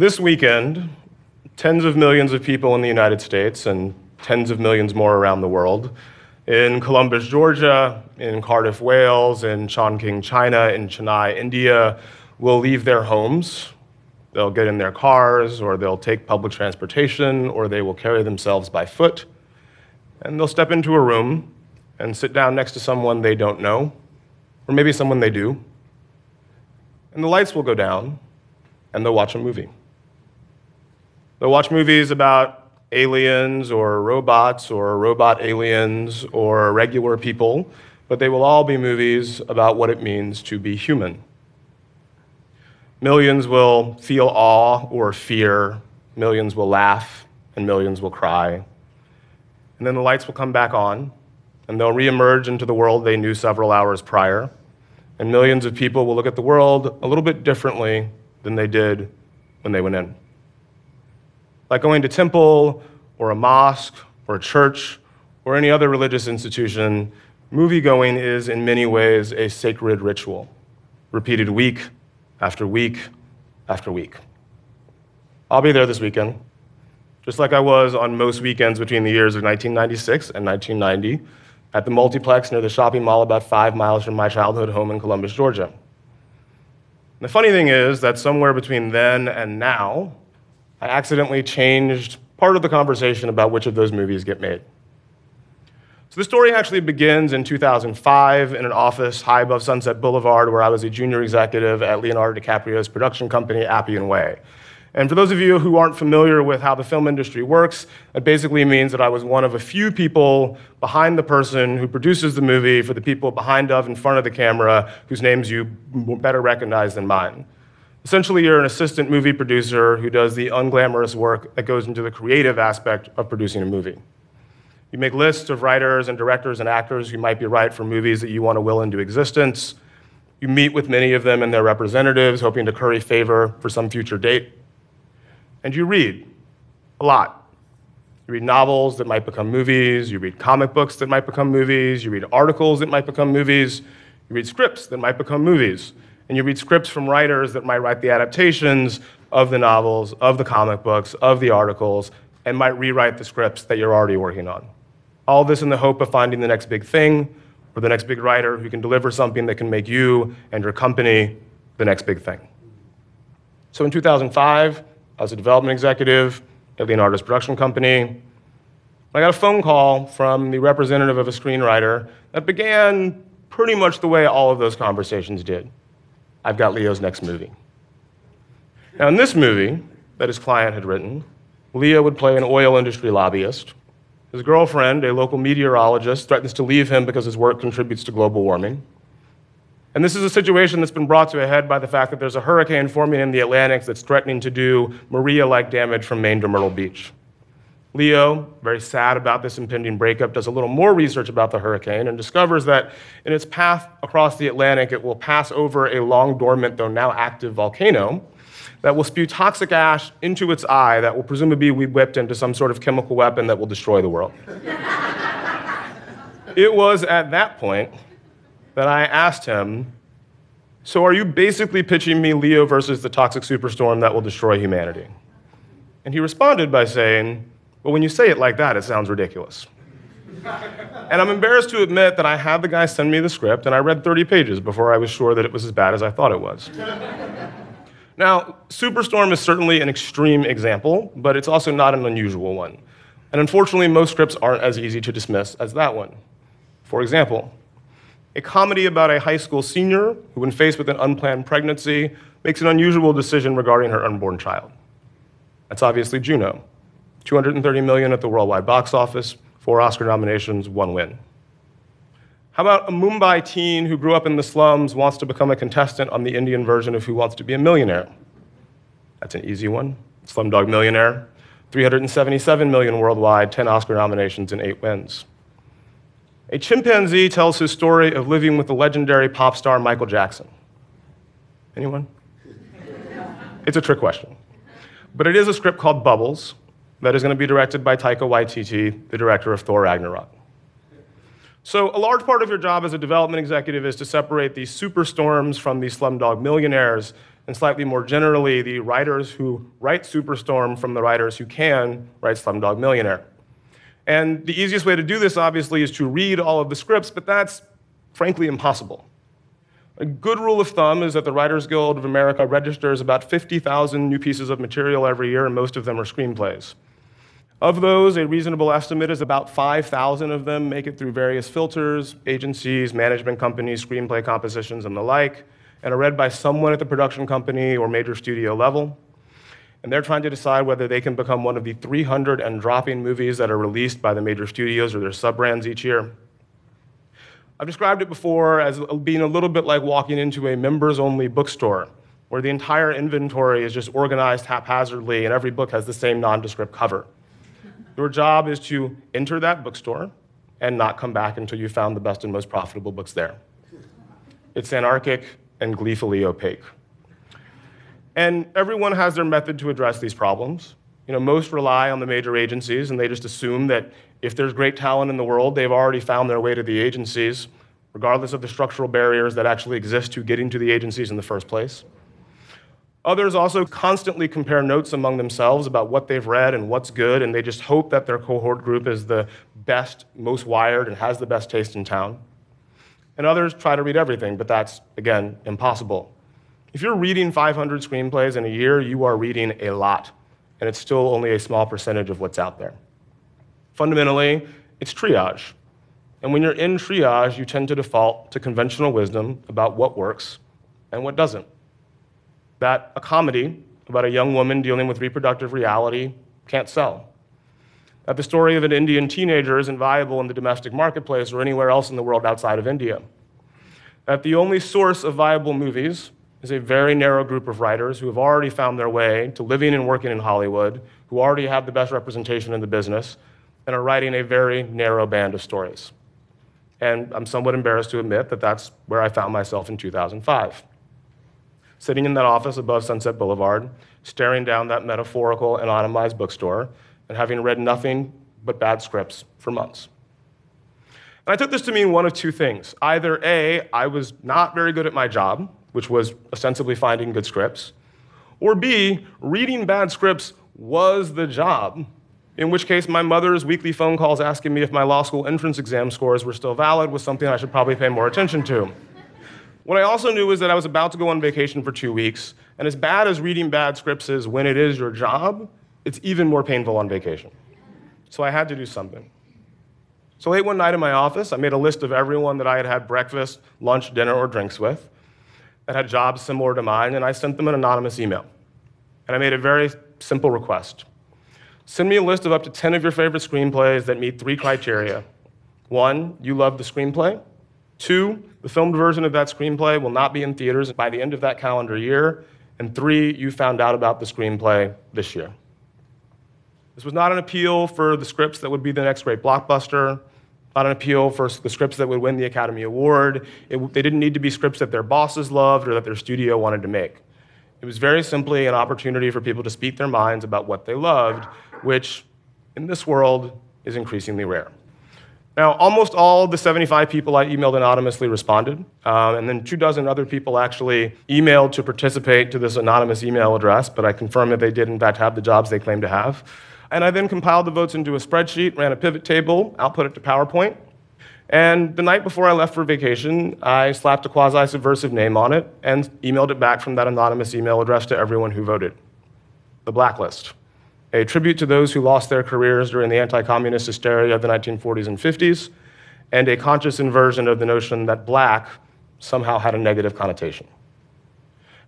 this weekend, tens of millions of people in the United States and tens of millions more around the world, in Columbus, Georgia, in Cardiff, Wales, in Chongqing, China, in Chennai, India, will leave their homes. They'll get in their cars, or they'll take public transportation, or they will carry themselves by foot, and they'll step into a room and sit down next to someone they don't know, or maybe someone they do. And the lights will go down, and they'll watch a movie. They'll watch movies about aliens or robots or robot aliens or regular people, but they will all be movies about what it means to be human. Millions will feel awe or fear, millions will laugh, and millions will cry. And then the lights will come back on, and they'll reemerge into the world they knew several hours prior. And millions of people will look at the world a little bit differently than they did when they went in. Like going to temple or a mosque or a church or any other religious institution, moviegoing is in many ways a sacred ritual, repeated week after week after week. I'll be there this weekend, just like I was on most weekends between the years of 1996 and 1990 at the multiplex near the shopping mall about five miles from my childhood home in Columbus, Georgia. The funny thing is that somewhere between then and now, I accidentally changed part of the conversation about which of those movies get made. So the story actually begins in 2005 in an office high above Sunset Boulevard where I was a junior executive at Leonardo DiCaprio's production company, Appian Way. And for those of you who aren't familiar with how the film industry works, it basically means that I was one of a few people behind the person who produces the movie for the people behind of in front of the camera whose names you better recognize than mine. Essentially, you're an assistant movie producer who does the unglamorous work that goes into the creative aspect of producing a movie. You make lists of writers and directors and actors who might be right for movies that you want to will into existence. You meet with many of them and their representatives, hoping to curry favor for some future date. And you read a lot. You read novels that might become movies, you read comic books that might become movies, you read articles that might become movies, you read scripts that might become movies, and you read scripts from writers that might write the adaptations of the novels, of the comic books, of the articles, and might rewrite the scripts that you're already working on. All this in the hope of finding the next big thing or the next big writer who can deliver something that can make you and your company the next big thing. So in 2005, I was a development executive at Leonardo's production company. I got a phone call from the representative of a screenwriter that began pretty much the way all of those conversations did. I've got Leo's next movie. Now, in this movie that his client had written, Leo would play an oil industry lobbyist. His girlfriend, a local meteorologist, threatens to leave him because his work contributes to global warming. And this is a situation that's been brought to a head by the fact that there's a hurricane forming in the Atlantic that's threatening to do Maria like damage from Maine to Myrtle Beach. Leo, very sad about this impending breakup, does a little more research about the hurricane and discovers that in its path across the Atlantic, it will pass over a long dormant, though now active volcano that will spew toxic ash into its eye that will presumably be whipped into some sort of chemical weapon that will destroy the world. it was at that point that I asked him, So are you basically pitching me Leo versus the toxic superstorm that will destroy humanity? And he responded by saying, Well, when you say it like that, it sounds ridiculous. and I'm embarrassed to admit that I had the guy send me the script and I read 30 pages before I was sure that it was as bad as I thought it was. now, Superstorm is certainly an extreme example, but it's also not an unusual one. And unfortunately, most scripts aren't as easy to dismiss as that one. For example, a comedy about a high school senior who, when faced with an unplanned pregnancy, makes an unusual decision regarding her unborn child. That's obviously Juno. 230 million at the worldwide box office, four Oscar nominations, one win. How about a Mumbai teen who grew up in the slums wants to become a contestant on the Indian version of Who Wants to Be a Millionaire? That's an easy one. Slumdog Millionaire. 377 million worldwide, 10 Oscar nominations, and eight wins. A chimpanzee tells his story of living with the legendary pop star Michael Jackson. Anyone? It's a trick question. But it is a script called Bubbles that is going to be directed by Taika Waititi, the director of Thor Ragnarok. So, a large part of your job as a development executive is to separate these superstorms from these slumdog millionaires and slightly more generally, the writers who write Superstorm from the writers who can write Slumdog Millionaire. And the easiest way to do this, obviously, is to read all of the scripts, but that's frankly impossible. A good rule of thumb is that the Writers Guild of America registers about 50,000 new pieces of material every year, and most of them are screenplays. Of those, a reasonable estimate is about 5,000 of them make it through various filters, agencies, management companies, screenplay compositions, and the like, and are read by someone at the production company or major studio level. And they're trying to decide whether they can become one of the 300 and dropping movies that are released by the major studios or their sub brands each year. I've described it before as being a little bit like walking into a members only bookstore where the entire inventory is just organized haphazardly and every book has the same nondescript cover. Your job is to enter that bookstore and not come back until you found the best and most profitable books there. It's anarchic and gleefully opaque. And everyone has their method to address these problems. You know, most rely on the major agencies and they just assume that if there's great talent in the world, they've already found their way to the agencies, regardless of the structural barriers that actually exist to getting to the agencies in the first place. Others also constantly compare notes among themselves about what they've read and what's good, and they just hope that their cohort group is the best, most wired, and has the best taste in town. And others try to read everything, but that's, again, impossible. If you're reading 500 screenplays in a year, you are reading a lot, and it's still only a small percentage of what's out there. Fundamentally, it's triage. And when you're in triage, you tend to default to conventional wisdom about what works and what doesn't that a comedy about a young woman dealing with reproductive reality can't sell. That the story of an Indian teenager isn't viable in the domestic marketplace or anywhere else in the world outside of India. That the only source of viable movies is a very narrow group of writers who have already found their way to living and working in Hollywood, who already have the best representation in the business, and are writing a very narrow band of stories. And I'm somewhat embarrassed to admit that that's where I found myself in 2005 sitting in that office above Sunset Boulevard, staring down that metaphorical anonymized bookstore, and having read nothing but bad scripts for months. And I took this to mean one of two things. Either A, I was not very good at my job, which was ostensibly finding good scripts, or B, reading bad scripts was the job, in which case my mother's weekly phone calls asking me if my law school entrance exam scores were still valid was something I should probably pay more attention to. What I also knew was that I was about to go on vacation for two weeks, and as bad as reading bad scripts is when it is your job, it's even more painful on vacation. So I had to do something. So late one night in my office, I made a list of everyone that I had had breakfast, lunch, dinner, or drinks with that had jobs similar to mine, and I sent them an anonymous email. And I made a very simple request send me a list of up to 10 of your favorite screenplays that meet three criteria. One, you love the screenplay. Two, the filmed version of that screenplay will not be in theaters by the end of that calendar year. And three, you found out about the screenplay this year. This was not an appeal for the scripts that would be the next great blockbuster, not an appeal for the scripts that would win the Academy Award. It, they didn't need to be scripts that their bosses loved or that their studio wanted to make. It was very simply an opportunity for people to speak their minds about what they loved, which in this world is increasingly rare. Now, almost all the 75 people I emailed anonymously responded, um, and then two dozen other people actually emailed to participate to this anonymous email address, but I confirmed that they did, in fact, have the jobs they claimed to have. And I then compiled the votes into a spreadsheet, ran a pivot table, output it to PowerPoint. And the night before I left for vacation, I slapped a quasi subversive name on it and emailed it back from that anonymous email address to everyone who voted the blacklist a tribute to those who lost their careers during the anti communist hysteria of the 1940s and 50s, and a conscious inversion of the notion that black somehow had a negative connotation.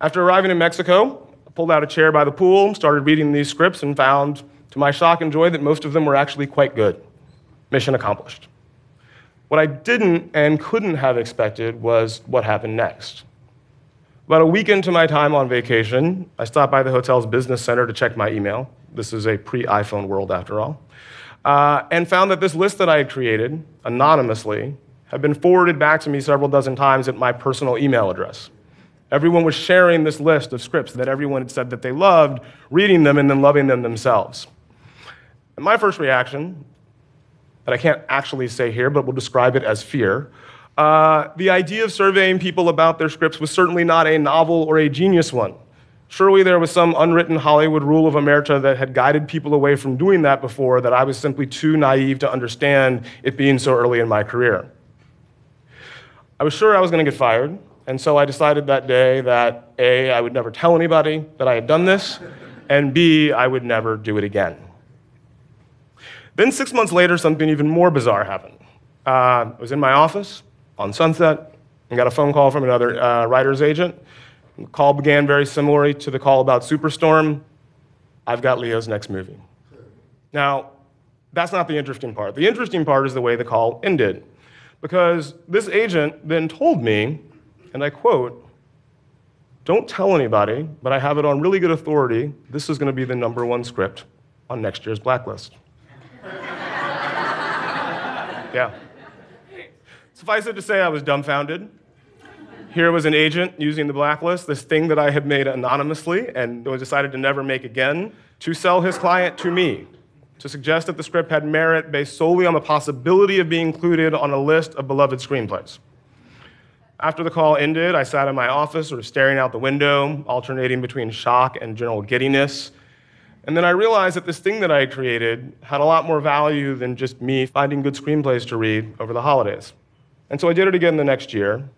After arriving in Mexico, I pulled out a chair by the pool, started reading these scripts, and found, to my shock and joy, that most of them were actually quite good. Mission accomplished. What I didn't and couldn't have expected was what happened next. About a week into my time on vacation, I stopped by the hotel's business center to check my email. This is a pre iPhone world, after all. Uh, and found that this list that I had created anonymously had been forwarded back to me several dozen times at my personal email address. Everyone was sharing this list of scripts that everyone had said that they loved, reading them and then loving them themselves. And my first reaction, that I can't actually say here, but we'll describe it as fear, uh, the idea of surveying people about their scripts was certainly not a novel or a genius one. Surely there was some unwritten Hollywood rule of omerta that had guided people away from doing that before that I was simply too naive to understand it being so early in my career. I was sure I was going to get fired, and so I decided that day that A, I would never tell anybody that I had done this, and B, I would never do it again. Then, six months later, something even more bizarre happened. Uh, I was in my office on Sunset and got a phone call from another uh, writer's agent the call began very similarly to the call about Superstorm. I've got Leo's next movie. Now, that's not the interesting part. The interesting part is the way the call ended. Because this agent then told me, and I quote, don't tell anybody, but I have it on really good authority. This is going to be the number one script on next year's Blacklist. yeah. Suffice it to say, I was dumbfounded. Here was an agent using the blacklist, this thing that I had made anonymously and decided to never make again, to sell his client to me, to suggest that the script had merit based solely on the possibility of being included on a list of beloved screenplays. After the call ended, I sat in my office, sort of staring out the window, alternating between shock and general giddiness. And then I realized that this thing that I created had a lot more value than just me finding good screenplays to read over the holidays. And so I did it again the next year,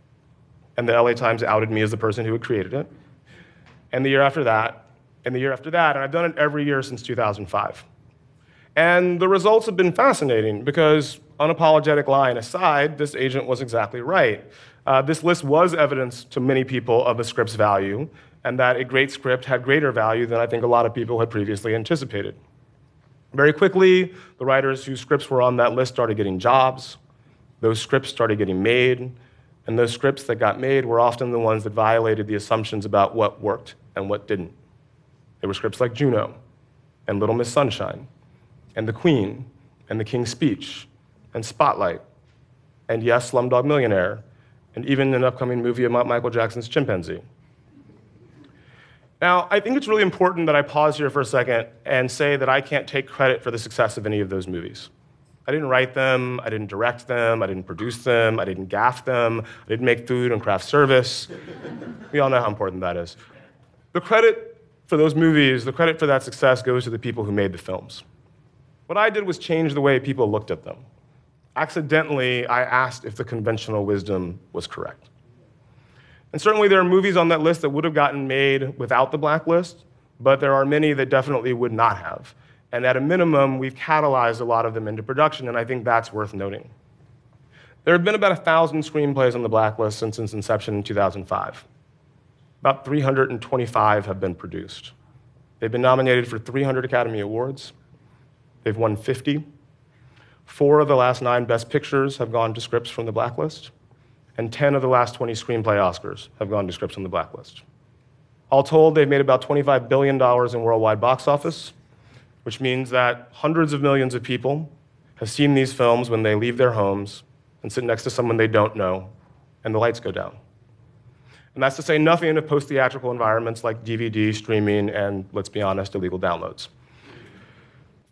and the LA Times outed me as the person who had created it. And the year after that, and the year after that, and I've done it every year since 2005. And the results have been fascinating because, unapologetic lying aside, this agent was exactly right. Uh, this list was evidence to many people of a script's value, and that a great script had greater value than I think a lot of people had previously anticipated. Very quickly, the writers whose scripts were on that list started getting jobs. Those scripts started getting made. And those scripts that got made were often the ones that violated the assumptions about what worked and what didn't. There were scripts like Juno, and Little Miss Sunshine, and The Queen, and The King's Speech, and Spotlight, and yes, Slumdog Millionaire, and even an upcoming movie about Michael Jackson's chimpanzee. Now, I think it's really important that I pause here for a second and say that I can't take credit for the success of any of those movies. I didn't write them, I didn't direct them, I didn't produce them, I didn't gaff them, I didn't make food and craft service. we all know how important that is. The credit for those movies, the credit for that success goes to the people who made the films. What I did was change the way people looked at them. Accidentally, I asked if the conventional wisdom was correct. And certainly there are movies on that list that would have gotten made without the blacklist, but there are many that definitely would not have. And at a minimum, we've catalyzed a lot of them into production, and I think that's worth noting. There have been about 1,000 screenplays on the blacklist since its inception in 2005. About 325 have been produced. They've been nominated for 300 Academy Awards. They've won 50. Four of the last nine Best Pictures have gone to scripts from the blacklist, and 10 of the last 20 screenplay Oscars have gone to scripts from the blacklist. All told, they've made about $25 billion in worldwide box office, which means that hundreds of millions of people have seen these films when they leave their homes and sit next to someone they don't know, and the lights go down. And that's to say nothing of post theatrical environments like DVD, streaming, and let's be honest, illegal downloads.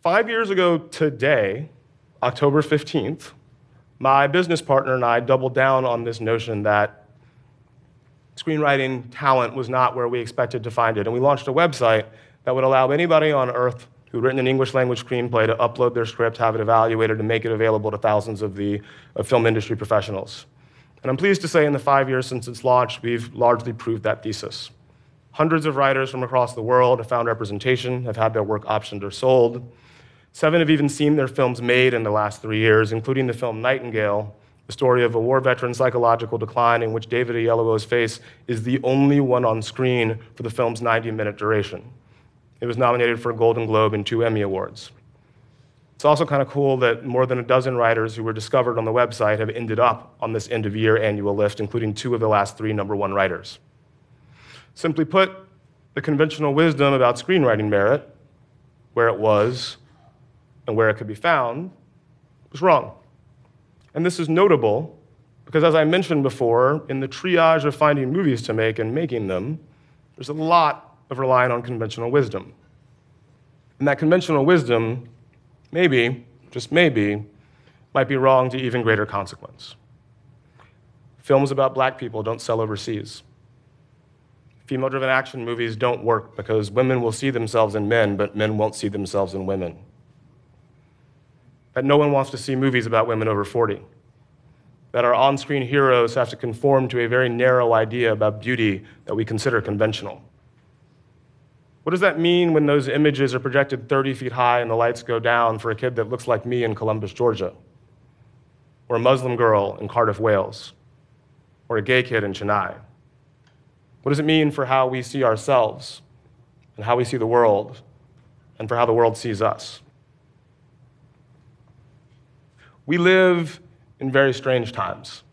Five years ago today, October 15th, my business partner and I doubled down on this notion that screenwriting talent was not where we expected to find it. And we launched a website that would allow anybody on earth who'd written an English language screenplay to upload their script, have it evaluated, and make it available to thousands of the of film industry professionals. And I'm pleased to say in the five years since its launch, we've largely proved that thesis. Hundreds of writers from across the world have found representation, have had their work optioned or sold. Seven have even seen their films made in the last three years, including the film Nightingale, the story of a war veteran's psychological decline in which David Oyelowo's face is the only one on screen for the film's 90 minute duration. It was nominated for a Golden Globe and two Emmy Awards. It's also kind of cool that more than a dozen writers who were discovered on the website have ended up on this end of year annual list, including two of the last three number one writers. Simply put, the conventional wisdom about screenwriting merit, where it was and where it could be found, was wrong. And this is notable because, as I mentioned before, in the triage of finding movies to make and making them, there's a lot of relying on conventional wisdom. And that conventional wisdom, maybe, just maybe, might be wrong to even greater consequence. Films about black people don't sell overseas. Female driven action movies don't work because women will see themselves in men, but men won't see themselves in women. That no one wants to see movies about women over 40. That our on screen heroes have to conform to a very narrow idea about beauty that we consider conventional. What does that mean when those images are projected 30 feet high and the lights go down for a kid that looks like me in Columbus, Georgia? Or a Muslim girl in Cardiff, Wales? Or a gay kid in Chennai? What does it mean for how we see ourselves and how we see the world and for how the world sees us? We live in very strange times.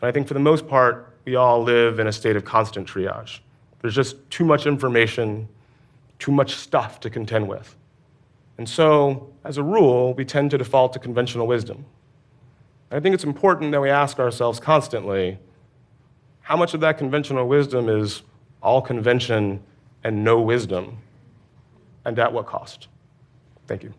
And I think for the most part, we all live in a state of constant triage. There's just too much information, too much stuff to contend with. And so, as a rule, we tend to default to conventional wisdom. I think it's important that we ask ourselves constantly how much of that conventional wisdom is all convention and no wisdom, and at what cost? Thank you.